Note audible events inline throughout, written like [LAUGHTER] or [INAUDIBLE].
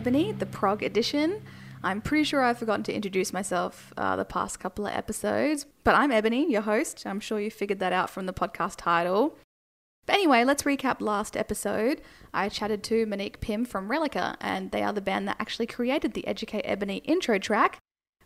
Ebony, the prog edition. I'm pretty sure I've forgotten to introduce myself uh, the past couple of episodes, but I'm Ebony, your host. I'm sure you figured that out from the podcast title. But anyway, let's recap last episode. I chatted to Monique Pym from Relica, and they are the band that actually created the Educate Ebony intro track,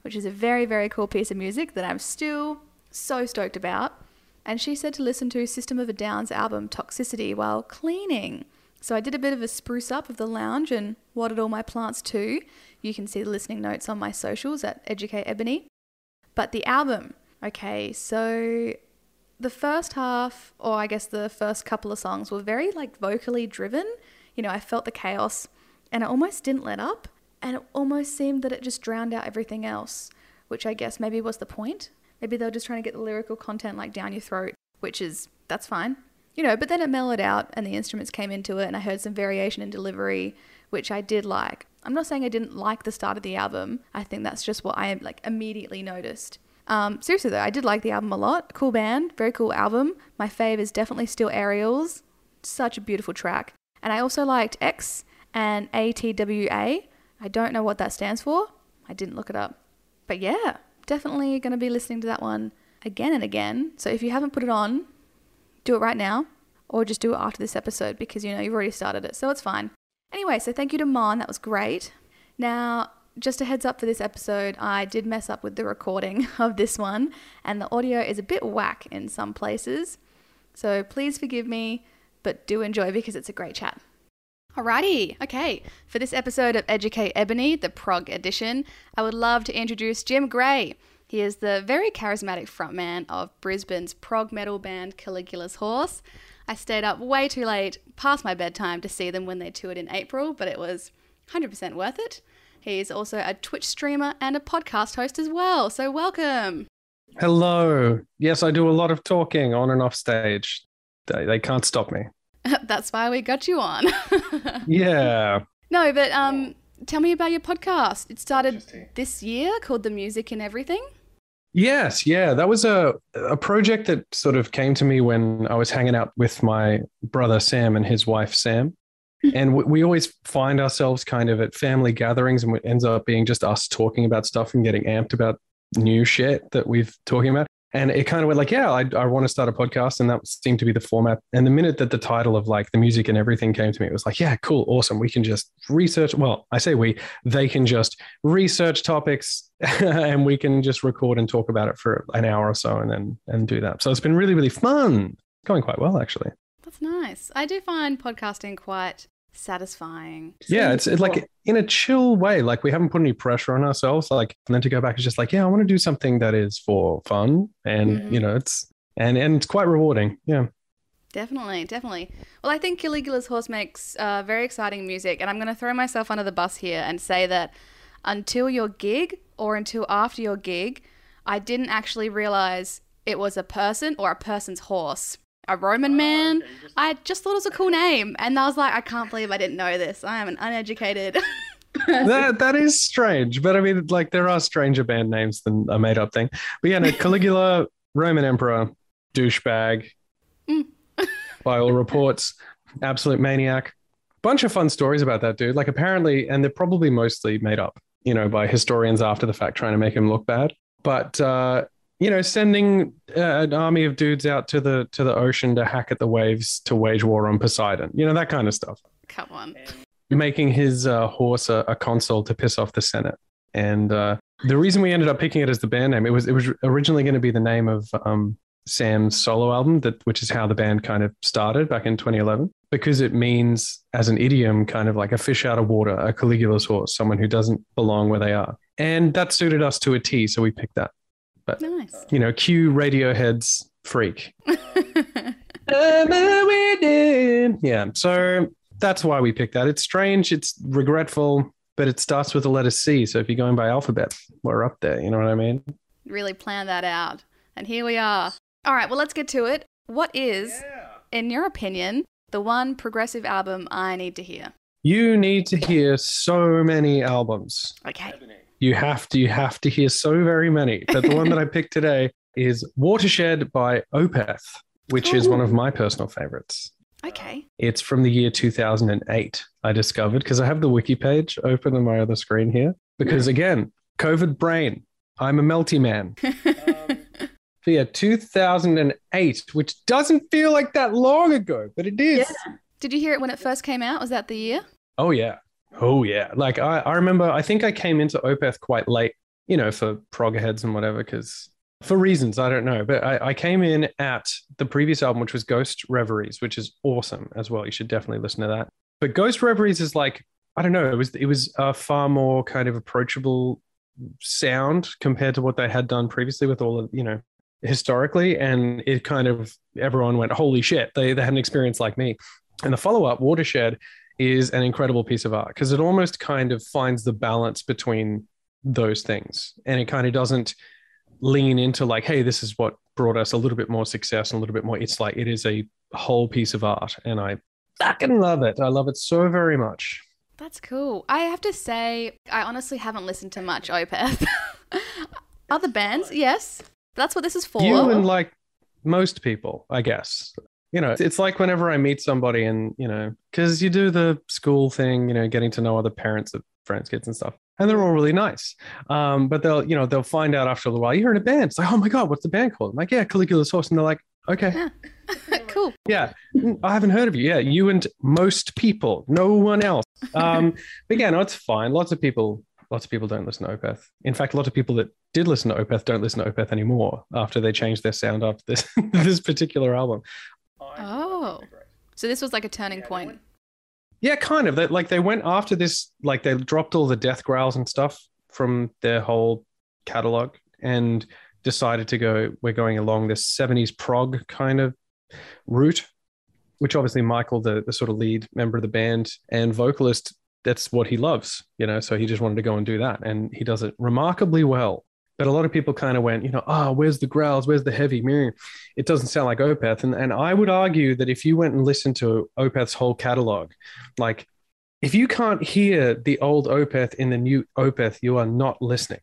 which is a very, very cool piece of music that I'm still so stoked about. And she said to listen to System of a Down's album Toxicity while cleaning. So I did a bit of a spruce up of the lounge and watered all my plants too. You can see the listening notes on my socials at Educate Ebony. But the album, okay, so the first half, or I guess the first couple of songs, were very like vocally driven. You know, I felt the chaos and I almost didn't let up. And it almost seemed that it just drowned out everything else, which I guess maybe was the point. Maybe they were just trying to get the lyrical content like down your throat, which is, that's fine. You know, but then it mellowed out and the instruments came into it and I heard some variation in delivery, which I did like. I'm not saying I didn't like the start of the album. I think that's just what I like immediately noticed. Um, seriously though, I did like the album a lot. Cool band, very cool album. My fave is definitely still Aerials. Such a beautiful track. And I also liked X and ATWA. I don't know what that stands for. I didn't look it up. But yeah, definitely going to be listening to that one again and again. So if you haven't put it on, do it right now or just do it after this episode because you know you've already started it. So it's fine. Anyway, so thank you to Mon. That was great. Now, just a heads up for this episode, I did mess up with the recording [LAUGHS] of this one, and the audio is a bit whack in some places. So please forgive me, but do enjoy because it's a great chat. Alrighty, okay. For this episode of Educate Ebony, the prog edition, I would love to introduce Jim Gray. He is the very charismatic frontman of Brisbane's prog metal band Caligula's Horse. I stayed up way too late, past my bedtime, to see them when they toured in April, but it was 100% worth it. He's also a Twitch streamer and a podcast host as well, so welcome. Hello. Yes, I do a lot of talking on and off stage. They, they can't stop me. [LAUGHS] That's why we got you on. [LAUGHS] yeah. No, but um, tell me about your podcast. It started this year called The Music and Everything. Yes, yeah, that was a a project that sort of came to me when I was hanging out with my brother Sam and his wife Sam, mm-hmm. and we, we always find ourselves kind of at family gatherings, and it ends up being just us talking about stuff and getting amped about new shit that we've talking about. And it kind of went like, yeah, I, I want to start a podcast. And that seemed to be the format. And the minute that the title of like the music and everything came to me, it was like, yeah, cool, awesome. We can just research. Well, I say we, they can just research topics [LAUGHS] and we can just record and talk about it for an hour or so and then and do that. So it's been really, really fun. Going quite well, actually. That's nice. I do find podcasting quite satisfying. Yeah, it's, it's like in a chill way. Like we haven't put any pressure on ourselves. Like and then to go back is just like, yeah, I want to do something that is for fun, and Mhm. you know, it's and and it's quite rewarding. Yeah. Definitely, definitely. Well, I think Caligula's Horse makes uh, very exciting music, and I'm going to throw myself under the bus here and say that until your gig or until after your gig, I didn't actually realize it was a person or a person's horse. A Roman man. I just thought it was a cool name, and I was like, I can't believe I didn't know this. I am an uneducated. that that is strange, but I mean, like there are stranger band names than a made up thing. But yeah, no, [LAUGHS] Caligula, Roman Emperor, douchebag, Mm. by all reports, absolute maniac. Bunch of fun stories about that dude. Like apparently, and they're probably mostly made up, you know, by historians after the fact, trying to make him look bad. But uh, you know, sending uh, an army of dudes out to the to the ocean to hack at the waves to wage war on Poseidon, you know, that kind of stuff Come on. making his uh, horse a, a consul to piss off the Senate. And uh, the reason we ended up picking it as the band name, it was it was originally going to be the name of um, Sam's solo album, that which is how the band kind of started back in 2011, because it means as an idiom, kind of like a fish out of water, a Caligula's horse, someone who doesn't belong where they are, and that suited us to a T, so we picked that. Nice. You know, cue Radiohead's "Freak." [LAUGHS] Yeah, so that's why we picked that. It's strange, it's regretful, but it starts with the letter C. So if you're going by alphabet, we're up there. You know what I mean? really plan that out. And here we are. All right, well, let's get to it. What is, in your opinion, the one progressive album I need to hear? You need to hear so many albums. Okay. You have to, you have to hear so very many. But the one that I picked today [LAUGHS] is Watershed by Opeth, which is one of my personal favorites. Okay. It's from the year 2008, I discovered, because I have the wiki page open on my other screen here. Because again, COVID brain, I'm a melty man. [LAUGHS] So yeah, 2008, which doesn't feel like that long ago, but it is. Yeah. Did you hear it when it first came out? Was that the year? Oh yeah. Oh yeah. Like I, I remember I think I came into Opeth quite late, you know, for prog heads and whatever, because for reasons I don't know. But I, I came in at the previous album, which was Ghost Reveries, which is awesome as well. You should definitely listen to that. But Ghost Reveries is like, I don't know, it was it was a far more kind of approachable sound compared to what they had done previously with all of, you know, historically. And it kind of everyone went, Holy shit, they they had an experience like me. And the follow-up, Watershed, is an incredible piece of art because it almost kind of finds the balance between those things and it kind of doesn't lean into like hey this is what brought us a little bit more success and a little bit more it's like it is a whole piece of art and i fucking love it i love it so very much That's cool. I have to say, I honestly haven't listened to much Opeth. [LAUGHS] Other bands, yes. That's what this is for. you and like most people i guess you know it's like whenever i meet somebody and you know because you do the school thing you know getting to know other parents of friends kids and stuff and they're all really nice. Um, but they'll you know they'll find out after a little while you're in a band. It's like oh my god what's the band called? I'm like yeah caligula's horse. And they're like okay. Yeah. [LAUGHS] cool. yeah. "Mm, i haven't heard of you yeah you and most people no one else. Um, [LAUGHS] but yeah no it's fine. Lots of people lots of people don't listen to opeth. In fact a lot of people that did listen to opeth don't listen to opeth anymore after they changed their sound after this [LAUGHS] this particular album Oh. So this was like a turning point. yeah kind of they, like they went after this like they dropped all the death growls and stuff from their whole catalog and decided to go we're going along this 70s prog kind of route which obviously michael the, the sort of lead member of the band and vocalist that's what he loves you know so he just wanted to go and do that and he does it remarkably well but a lot of people kind of went you know oh where's the growls where's the heavy Meh. it doesn't sound like opeth and, and i would argue that if you went and listened to opeth's whole catalog like if you can't hear the old opeth in the new opeth you are not listening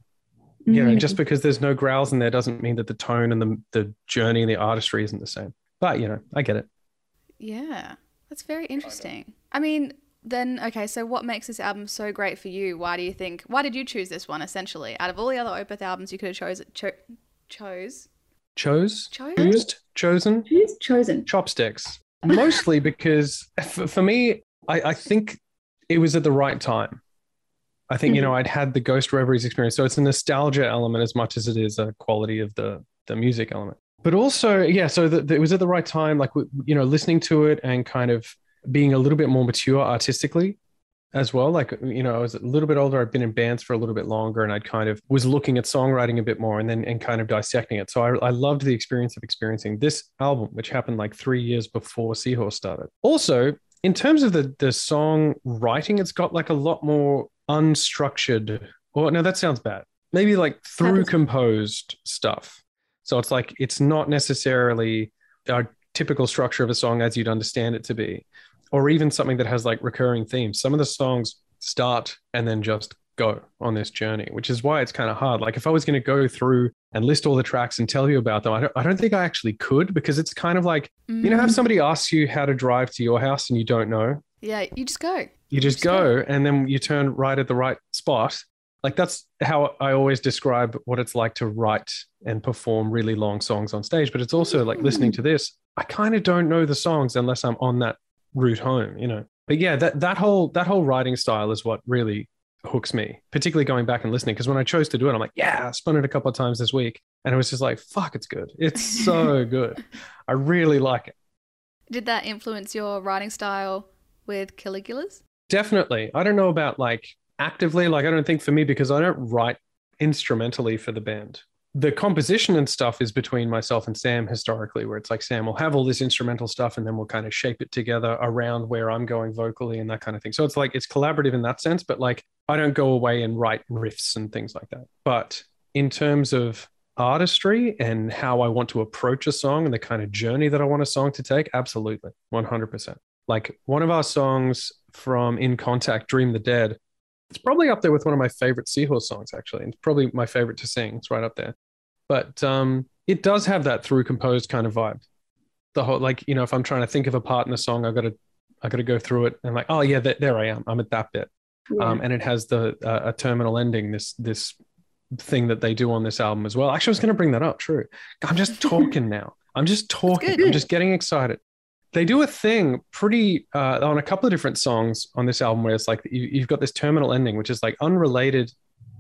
you know just mm-hmm. because there's no growls in there doesn't mean that the tone and the, the journey and the artistry isn't the same but you know i get it Yeah. That's very interesting. I mean, then okay, so what makes this album so great for you? Why do you think why did you choose this one essentially? Out of all the other Opeth albums you could have chose cho- chose chose Chose? choosed chosen Who's chosen? chopsticks mostly because for, for me I, I think it was at the right time i think you know mm-hmm. i'd had the ghost reveries experience so it's a nostalgia element as much as it is a quality of the the music element but also yeah so the, the- it was at the right time like you know listening to it and kind of being a little bit more mature artistically as well. Like you know i was a little bit older i'd been in bands for a little bit longer and i'd kind of was looking at songwriting a bit more and then and kind of dissecting it. So i, I loved the experience of experiencing this album which happened like three years before seahorse started. Also in terms of the the song writing it's got like a lot more unstructured or no that sounds bad. Maybe like through composed stuff. So it's like it's not necessarily a typical structure of a song as you'd understand it to be or even something that has like recurring themes. Some of the songs start and then just go on this journey, which is why it's kind of hard. Like if I was going to go through and list all the tracks and tell you about them, I don't, I don't think I actually could because it's kind of like, you know, how if somebody asks you how to drive to your house and you don't know, Yeah, you just go. you just Just go. go and then you turn right at the right spot. Like that's how I always describe what it's like to write and perform really long songs on stage. But it's also like listening [LAUGHS] to this. I kind of don't know the songs unless I'm on that route home, you know. But yeah, that that whole that whole writing style is what really hooks me, particularly going back and listening. Because when I chose to do it, I'm like, yeah, I spun it a couple of times this week, and it was just like, fuck, it's good. It's so [LAUGHS] good. I really like it. Did that influence your writing style with Caligula's? Definitely. I don't know about like actively, like, I don't think for me because I don't write instrumentally for the band. The composition and stuff is between myself and Sam historically, where it's like Sam will have all this instrumental stuff and then we'll kind of shape it together around where I'm going vocally and that kind of thing. So it's like it's collaborative in that sense, but like I don't go away and write riffs and things like that. But in terms of artistry and how I want to approach a song and the kind of journey that I want a song to take, absolutely, 100%. Like one of our songs from In Contact, Dream the Dead, it's probably up there with one of my favorite Seahorse songs, actually. It's probably my favorite to sing. It's right up there. But um, it does have that through composed kind of vibe. the whole like you know if I'm trying to think of a part in a song, I've got to I got to go through it and like oh yeah, th- there I am. I'm at that bit. Yeah. Um, and it has the uh, a terminal ending. This this thing that they do on this album as well. Actually, I was going to bring that up. True. I'm just talking now. I'm just talking. I'm just getting excited. They do a thing pretty uh, on a couple of different songs on this album where it's like you, you've got this terminal ending, which is like unrelated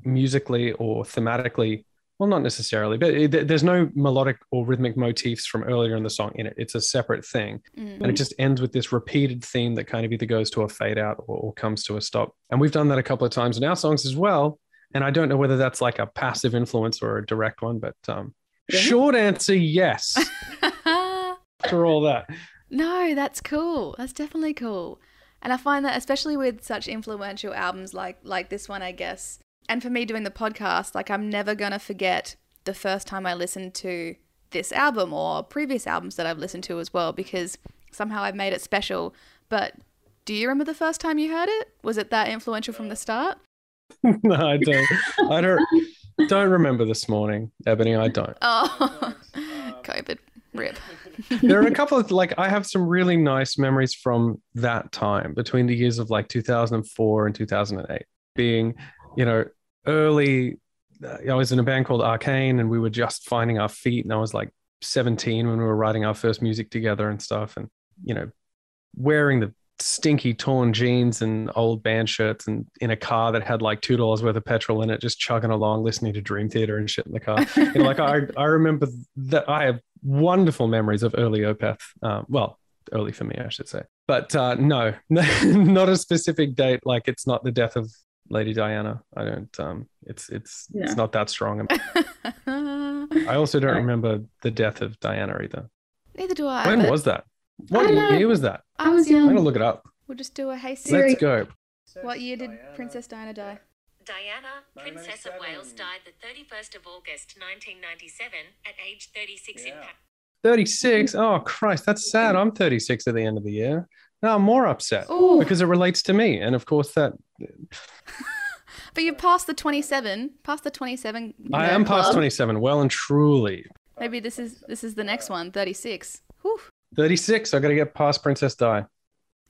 musically or thematically. Well, not necessarily, but it, there's no melodic or rhythmic motifs from earlier in the song in it. It's a separate thing Mm. and it just ends with this repeated theme that kind of either goes to a fade out or, or comes to a stop. And we've done that a couple of times in our songs as well. And I don't know whether that's like a passive influence or a direct one, but um, Yeah. short answer, yes. [LAUGHS] After all that, no, that's cool. That's definitely cool. And I find that especially with such influential albums like like this one, I guess. And for me doing the podcast, like I'm never going to forget the first time I listened to this album or previous albums that I've listened to as well because somehow I've made it special. But do you remember the first time you heard it? Was it that influential from the start? [LAUGHS] no, I don't. I don't. Don't remember this morning, Ebony. I don't. [LAUGHS] Oh, [LAUGHS] COVID. Rip. [LAUGHS] There are a couple of like I have some really nice memories from that time between the years of like 2004 and 2008, being you know early. uh, I was in a band called Arcane, and we were just finding our feet, and I was like 17 when we were writing our first music together and stuff, and you know wearing the stinky torn jeans and old band shirts and in a car that had like two dollars worth of petrol in it just chugging along listening to dream theater and shit in the car you know, like I, I remember that I have wonderful memories of early Opeth. Um, well, early for me, I should say. But uh, no, [LAUGHS] not a specific date. Like it's not the death of Lady Diana. I don't. Um, it's it's it's not that strong. [LAUGHS] I also don't remember the death of Diana either. Neither do I. When but was that? What year was that? I was young. I'm gonna look it up. We'll just do a hey Siri. Siri. Let's go. What year did Princess Diana die? Diana, Princess of Wales, died the 31st of August 1997 at age 36 in Paris. 36. Oh Christ, that's sad. I'm 36 at the end of the year. Now I'm more upset Oh, [LAUGHS] because it relates to me, and of course that [LAUGHS] but you've passed the 27. Past the 27. I nerd am past club. 27, well and truly. Maybe this is this is the next one. 36. Whew. 36. I got to get past Princess Di.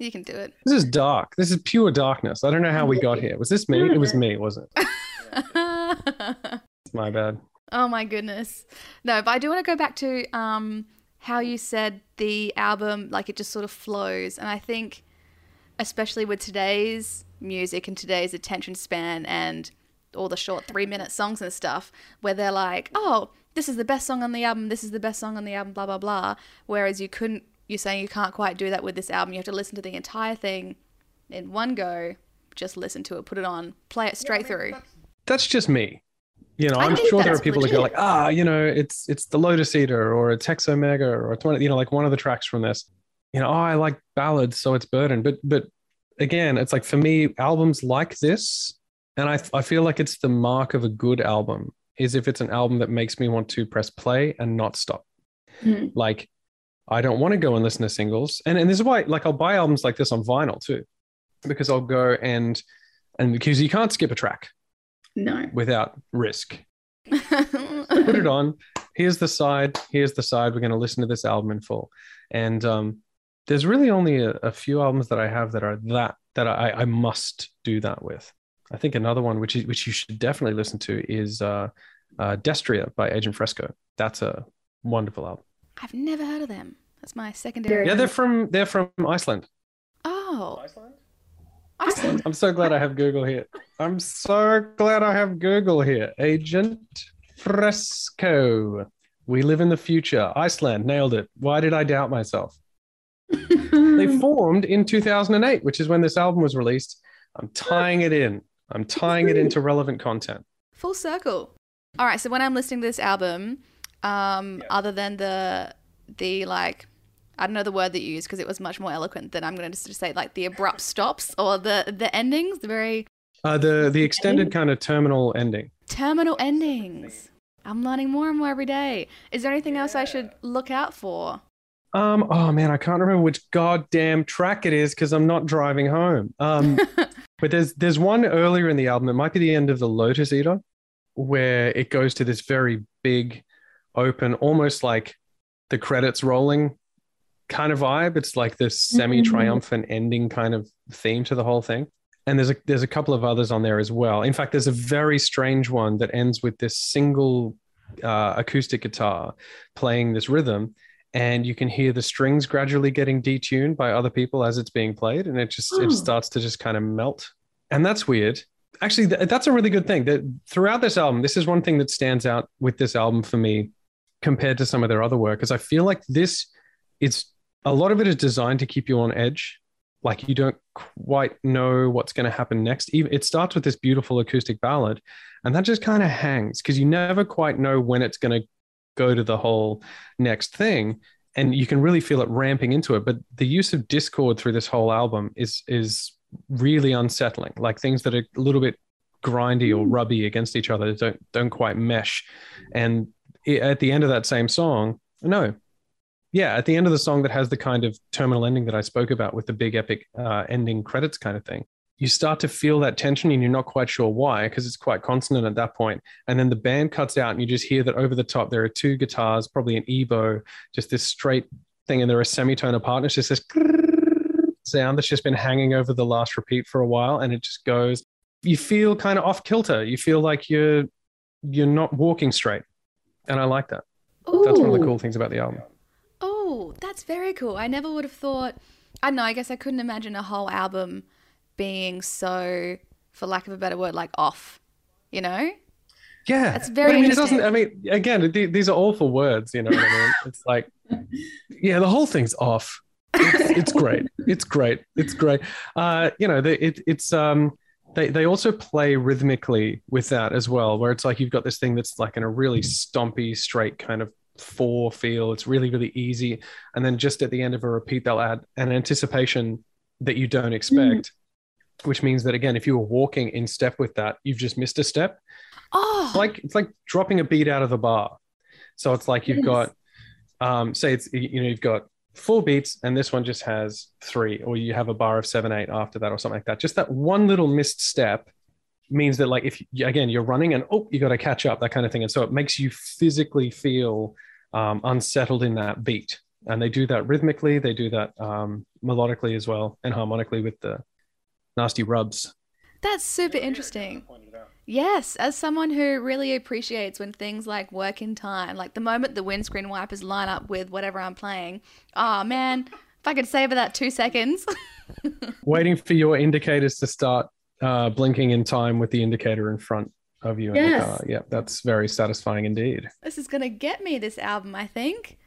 You can do it. This is dark. This is pure darkness. I don't know how we got here. Was this me? It was me, wasn't it? It's [LAUGHS] my bad. oh my goodness. No, but I do want to go back to um how you said the album like it just sort of flows and I think especially with today's music and today's attention span and all the short 3 minute songs and stuff where they're like, "Oh, this is the best song on the album. This is the best song on the album, blah blah blah." Whereas you couldn't you're saying you can't quite do that with this album. You have to listen to the entire thing in one go. Just listen to it, put it on, play it straight through. That's just me. You know, I I'm sure there are that's people that go like, ah, you know, it's it's the Lotus Eater or it's Hex Omega or it's one, you know, like one of the tracks from this. You know, oh, I like ballads, so it's Burden. But but again, it's like for me, albums like this, and I I feel like it's the mark of a good album is if it's an album that makes me want to press play and not stop. Mhm. Like, I don't want to go and listen to singles. And and this is why, like, I'll buy albums like this on vinyl too, because I'll go and and because you can't skip a track No. without risk. [LAUGHS] Put it on. Here's the side. Here's the side. We're going to listen to this album in full. And um, there's really only a, a few albums that I have that are that that I, I must do that with. I think another one which is, which you should definitely listen to is uh, uh, Destrier by Agent Fresco. That's a wonderful album. I've never heard of them. That's my secondary. Yeah, they're from they're from Iceland. Oh, Iceland. Iceland. I'm so glad I have Google here. I'm so glad I have Google here. Agent Fresco. We live in the future. Iceland nailed it. Why did I doubt myself? [LAUGHS] They formed in 2008, which is when this album was released. I'm tying it in. I'm tying it into relevant content. Full circle. All right. So when I'm listening to this album, um, other than the the like, I don't know the word that you use because it was much more eloquent than I'm going to just say like the abrupt stops or the the endings, the very Uh, the the extended kind of terminal ending. terminal endings. I'm learning more and more every day. Is there anything else I should look out for? Um, oh man, I can't remember which goddamn track it is because I'm not driving home. Um, [LAUGHS] but there's there's one earlier in the album. It might be the end of the Lotus Eater, where it goes to this very big, open, almost like the credits rolling kind of vibe. It's like this semi-triumphant ending kind of theme to the whole thing. And there's a there's a couple of others on there as well. In fact, there's a very strange one that ends with this single uh, acoustic guitar playing this rhythm, and you can hear the strings gradually getting detuned by other people as it's being played, and it just Oh. it starts to just kind of melt. And that's weird. Actually, th- that's a really good thing. That throughout this album, this is one thing that stands out with this album for me compared to some of their other work, because I feel like this it's a lot of it is designed to keep you on edge. Like you don't quite know what's going to happen next. Even it starts with this beautiful acoustic ballad, and that just kind of hangs because you never quite know when it's going to go to the whole next thing, and you can really feel it ramping into it. But the use of discord through this whole album is is really unsettling. Like things that are a little bit grindy or mm. rubby against each other don't don't quite mesh. And i- at the end of that same song, no, yeah, at the end of the song that has the kind of terminal ending that I spoke about with the big epic uh, ending credits kind of thing, you start to feel that tension and you're not quite sure why because it's quite consonant at that point. And then the band cuts out and you just hear that over the top there are two guitars, probably an EBow, just this straight thing, and there are a semitone apart. And it's just this sound that's just been hanging over the last repeat for a while, and it just goes. You feel kind of off kilter. You feel like you're you're not walking straight, and I like that. That's one of the cool things about the album. That's very cool. I never would have thought. I don't know. I guess I couldn't imagine a whole album being so, for lack of a better word, like off. You know? Yeah, That's very But, I mean, it doesn't. I mean, again, th- these are awful words. You know what I mean? [LAUGHS] It's like, yeah, the whole thing's off. It's, it's great. It's great. It's great. Uh, you know, it, it's um, they they also play rhythmically with that as well, where it's like you've got this thing that's like in a really stompy, straight kind of four feel. It's really really easy, and then just at the end of a repeat, they'll add an anticipation that you don't expect. Which means that again, if you were walking in step with that, you've just missed a step Oh, it's like it's like dropping a beat out of the bar. So it's like you've Yes. got, um, say it's you know you've got four beats and this one just has three, or you have a bar of seven eight after that, or something like that. Just that one little missed step means that like if again you're running and oh you got to catch up that kind of thing, and so it makes you physically feel um, unsettled in that beat. And they do that rhythmically, they do that um, melodically as well, and harmonically with the nasty rubs. that's super interesting. Yes, as someone who really appreciates when things like work in time, like the moment the windscreen wipers line up with whatever I'm playing. Oh man, if I could savor that two seconds. [LAUGHS] waiting for your indicators to start uh, blinking in time with the indicator in front of you Yes. Yeah, that's very satisfying indeed. this is gonna get me this album, I think.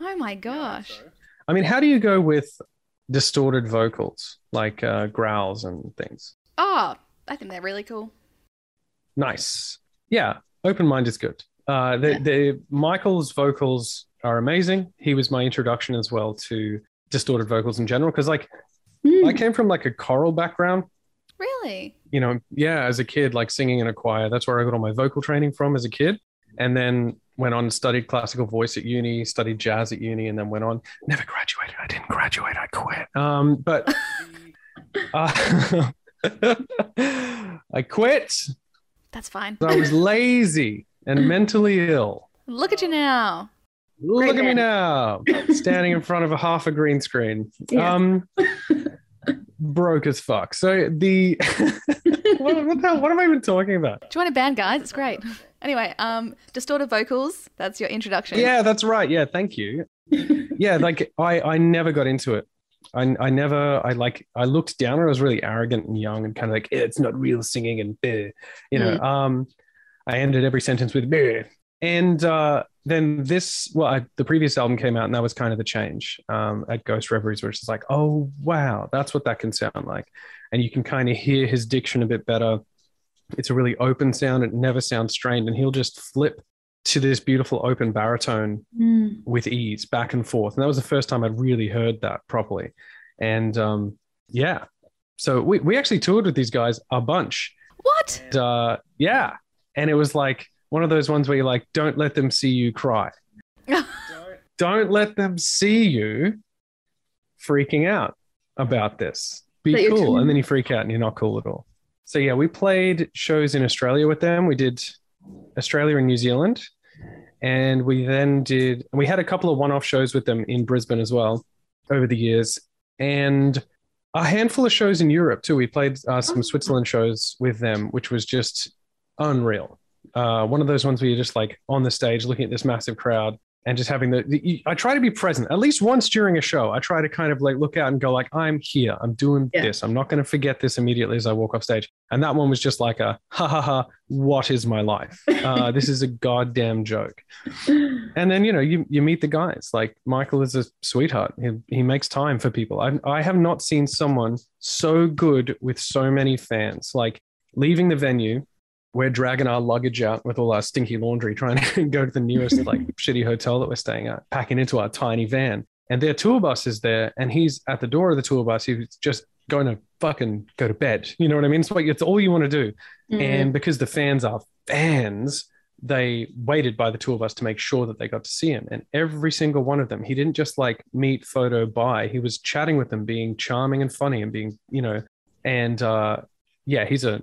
Oh my gosh. I mean, how do you go with distorted vocals like uh, growls and things? Oh, I think they're really cool. Nice. Yeah, open mind is good. Uh, the, Yeah. the Michael's vocals are amazing. He was my introduction as well to distorted vocals in general because, like, Mm. I came from like a choral background. Really? you know, yeah, as a kid, like singing in a choir, that's where I got all my vocal training from as a kid. And then went on studied classical voice at uni, studied jazz at uni, and then went on. Never graduated. I didn't graduate. I quit. Um, but [LAUGHS] uh, [LAUGHS] I quit. That's fine. I was lazy and [LAUGHS] mentally ill. Look at you now. Look at me now, standing in front of a half a green screen. Yeah. Um, broke as fuck. So the [LAUGHS] what, what the hell? What am I even talking about? Join a band, guys. It's great. Anyway, um, distorted vocals. That's your introduction. Yeah, that's right. Yeah, thank you. Yeah, like I, I never got into it. I, I never, I like, I looked down. I was really arrogant and young and kind of like, "Eh, it's not real singing and, bleh," you know. Um, I ended every sentence with, and uh, then this, well, I, the previous album came out, and that was kind of the change um, at Ghost Reveries, where it's like, oh wow, that's what that can sound like, and you can kind of hear his diction a bit better. It's a really open sound. It never sounds strained, and he'll just flip to this beautiful open baritone Mm. with ease back and forth. And that was the first time I'd really heard that properly. And um, yeah, so we, we actually toured with these guys a bunch. What? And, uh, yeah. And it was like one of those ones where you're like, don't let them see you cry. [LAUGHS] don't let them see you freaking out about this. Be cool. And then you freak out and you're not cool at all. So yeah, we played shows in Australia with them. We did Australia and New Zealand. And we then did, we had a couple of one off shows with them in Brisbane as well. over the years, and a handful of shows in Europe too. We played uh, some Oh. Switzerland shows with them, which was just unreal. Uh, one of those ones where you're just like on the stage looking at this massive crowd and just having the, the I try to be present at least once during a show. I try to kind of like look out and go like I'm here. I'm doing Yeah. this. I'm not going to forget this immediately as I walk off stage. And that one was just like a ha ha ha. What is my life? Uh, this is a goddamn joke. [LAUGHS] And then you know you you meet the guys. Like Michael is a sweetheart. He he makes time for people. I I have not seen someone so good with so many fans. Like leaving the venue, we're dragging our luggage out with all our stinky laundry, trying to [LAUGHS] go to the nearest like [LAUGHS] shitty hotel that we're staying at, packing into our tiny van. And their tour bus is there, and he's at the door of the tour bus. He's just going to fucking go to bed. You know what I mean? It's like it's all you want to do. Mm. And because the fans are fans, they waited by the tour bus to make sure that they got to see him. And every single one of them, he didn't just like meet, photo, buy. He was chatting with them, being charming and funny and being, you know, and uh, yeah, he's a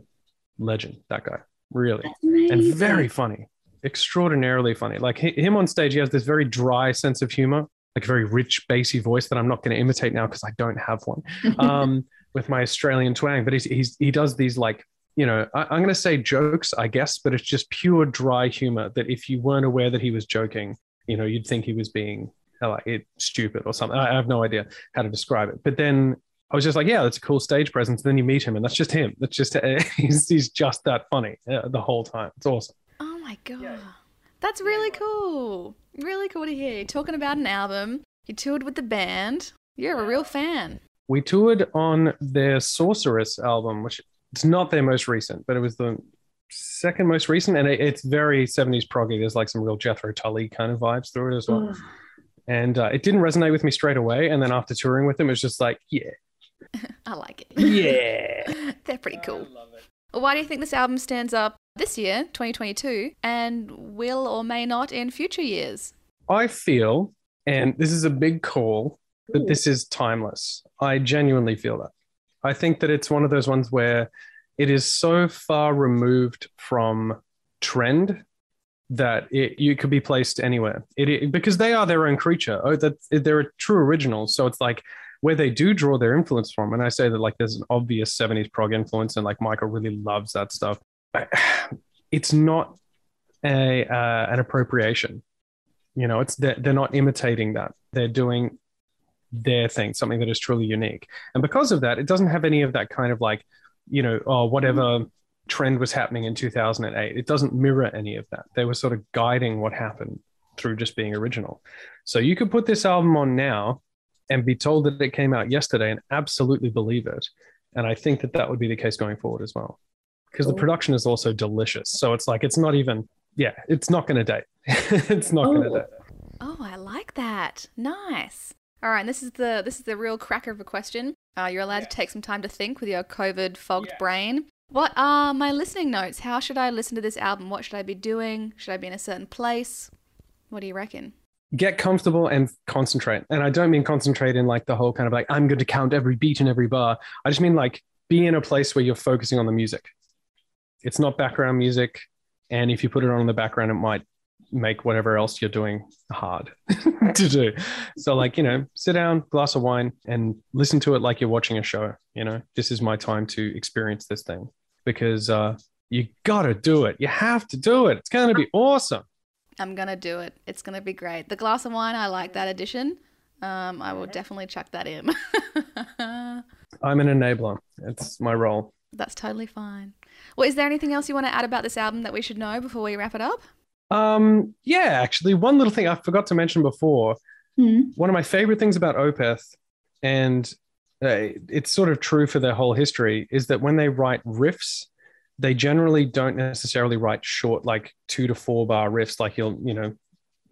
legend, that guy, really. And very funny, extraordinarily funny. Like him on stage, he has this very dry sense of humor, like a very rich, bassy voice that I'm not going to imitate now because I don't have one [LAUGHS] um, with my Australian twang. But he's, he's he does these like you know I, I'm going to say jokes, I guess, but it's just pure dry humor that if you weren't aware that he was joking, you know, you'd think he was being like it, stupid or something. I, I have no idea how to describe it. But then I was just like, yeah, that's a cool stage presence. And then you meet him, and that's just him. That's just [LAUGHS] he's, he's just that funny uh, the whole time. It's awesome. Oh my god. That's really cool. Really cool to hear. You're talking about an album. You toured with the band. You're a real fan. we toured on their Sorceress album, which it's not their most recent, but it was the second most recent, and it, it's very 70s proggy. There's like some real Jethro Tully kind of vibes through it as well. And uh, it didn't resonate with me straight away. And then after touring with them, it was just like, yeah, [LAUGHS] I like it. yeah. [LAUGHS] They're pretty cool. Why do you think this album stands up this year, 2022, and will or may not in future years? I feel, and this is a big call, that this is timeless. I genuinely feel that. I think that it's one of those ones where it is so far removed from trend that it, you could be placed anywhere. It, it- because they are their own creature. Oh, that they're a true original. So it's like where they do draw their influence from. And I say that like there's an obvious 70s prog influence, and like Michael really loves that stuff. [SIGHS] It's not a uh, an appropriation. You know, it's they're, they're not imitating that. They're doing their thing, something that is truly unique. And because of that, it doesn't have any of that kind of like, you know, oh, whatever trend was happening in 2008. It doesn't mirror any of that. They were sort of guiding what happened through just being original. So you could put this album on now and be told that it came out yesterday and absolutely believe it. And I think that that would be the case going forward as well. Because the production is also delicious. So it's like, it's not even, yeah, it's not going to date. [LAUGHS] it's not going to Oh. date. Oh, I like that. Nice. All right, and this is the this is the real cracker of a question. Uh, you're allowed to take some time to think with your COVID fogged brain. What are my listening notes? How should I listen to this album? What should I be doing? Should I be in a certain place? What do you reckon? Get comfortable and concentrate. And I don't mean concentrate in like the whole kind of like, I'm going to count every beat and every bar. I just mean like be in a place where you're focusing on the music. It's not background music. And if you put it on in the background, it might make whatever else you're doing hard [LAUGHS] to do. So, like, you know, sit down, glass of wine, and listen to it like you're watching a show. You know, this is my time to experience this thing because uh, you got to do it. You have to do it. It's going to be awesome. I'm gonna do it. It's gonna be great. The glass of wine, I like that addition. Um, I will definitely chuck that in. [LAUGHS] I'm an enabler. It's my role. That's totally fine. Well, is there anything else you want to add about this album that we should know before we wrap it up? Um, yeah, actually, one little thing I forgot to mention before. Hmm. One of my favorite things about Opeth, and uh, it's sort of true for their whole history, is that when they write riffs, they generally don't necessarily write short, like two to four bar riffs, like you'll, you know,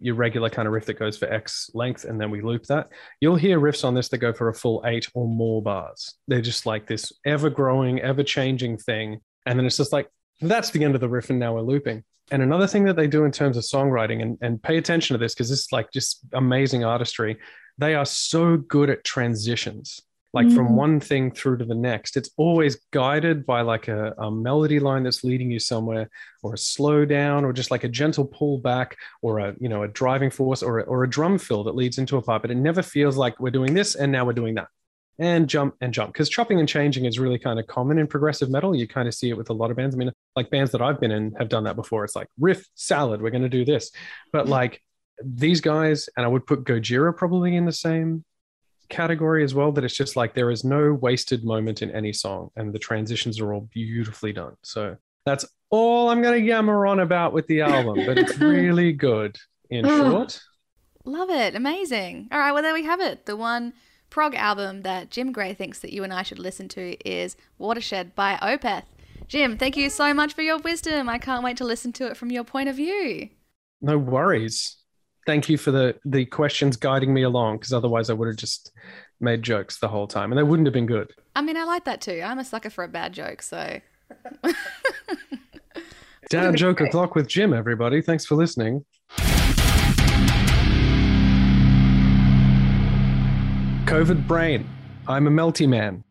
your regular kind of riff that goes for X length, and then we loop that. You'll hear riffs on this that go for a full eight or more bars. They're just like this ever growing, ever changing thing. And then it's just like, that's the end of the riff, and now we're looping. And another thing that they do in terms of songwriting, and, and pay attention to this because this is like just amazing artistry. They are so good at transitions. Like from Mm. one thing through to the next. It's always guided by like a, a melody line that's leading you somewhere, or a slow down, or just like a gentle pull back, or a you know a driving force, or a, or a drum fill that leads into a part. But it never feels like we're doing this and now we're doing that, and jump and jump. Because chopping and changing is really kind of common in progressive metal. You kind of see it with a lot of bands. I mean, like bands that I've been in have done that before. It's like riff salad. We're going to do this, but like these guys, and I would put Gojira probably in the same category as well that it's just like there is no wasted moment in any song and the transitions are all beautifully done so that's all i'm going to yammer on about with the [LAUGHS] album but it's really good in short Love it. Amazing. All right, well, there we have it. The one prog album that Jim Gray thinks that you and I should listen to is Watershed by Opeth. Jim, thank you so much for your wisdom. I can't wait to listen to it from your point of view. no worries thank you for the the questions guiding me along because otherwise i would have just made jokes the whole time and they wouldn't have been good. I mean, I like that too. I'm a sucker for a bad joke, so. [LAUGHS] dad joke o'clock with jim everybody. Thanks for listening. Covid brain. I'm a melty man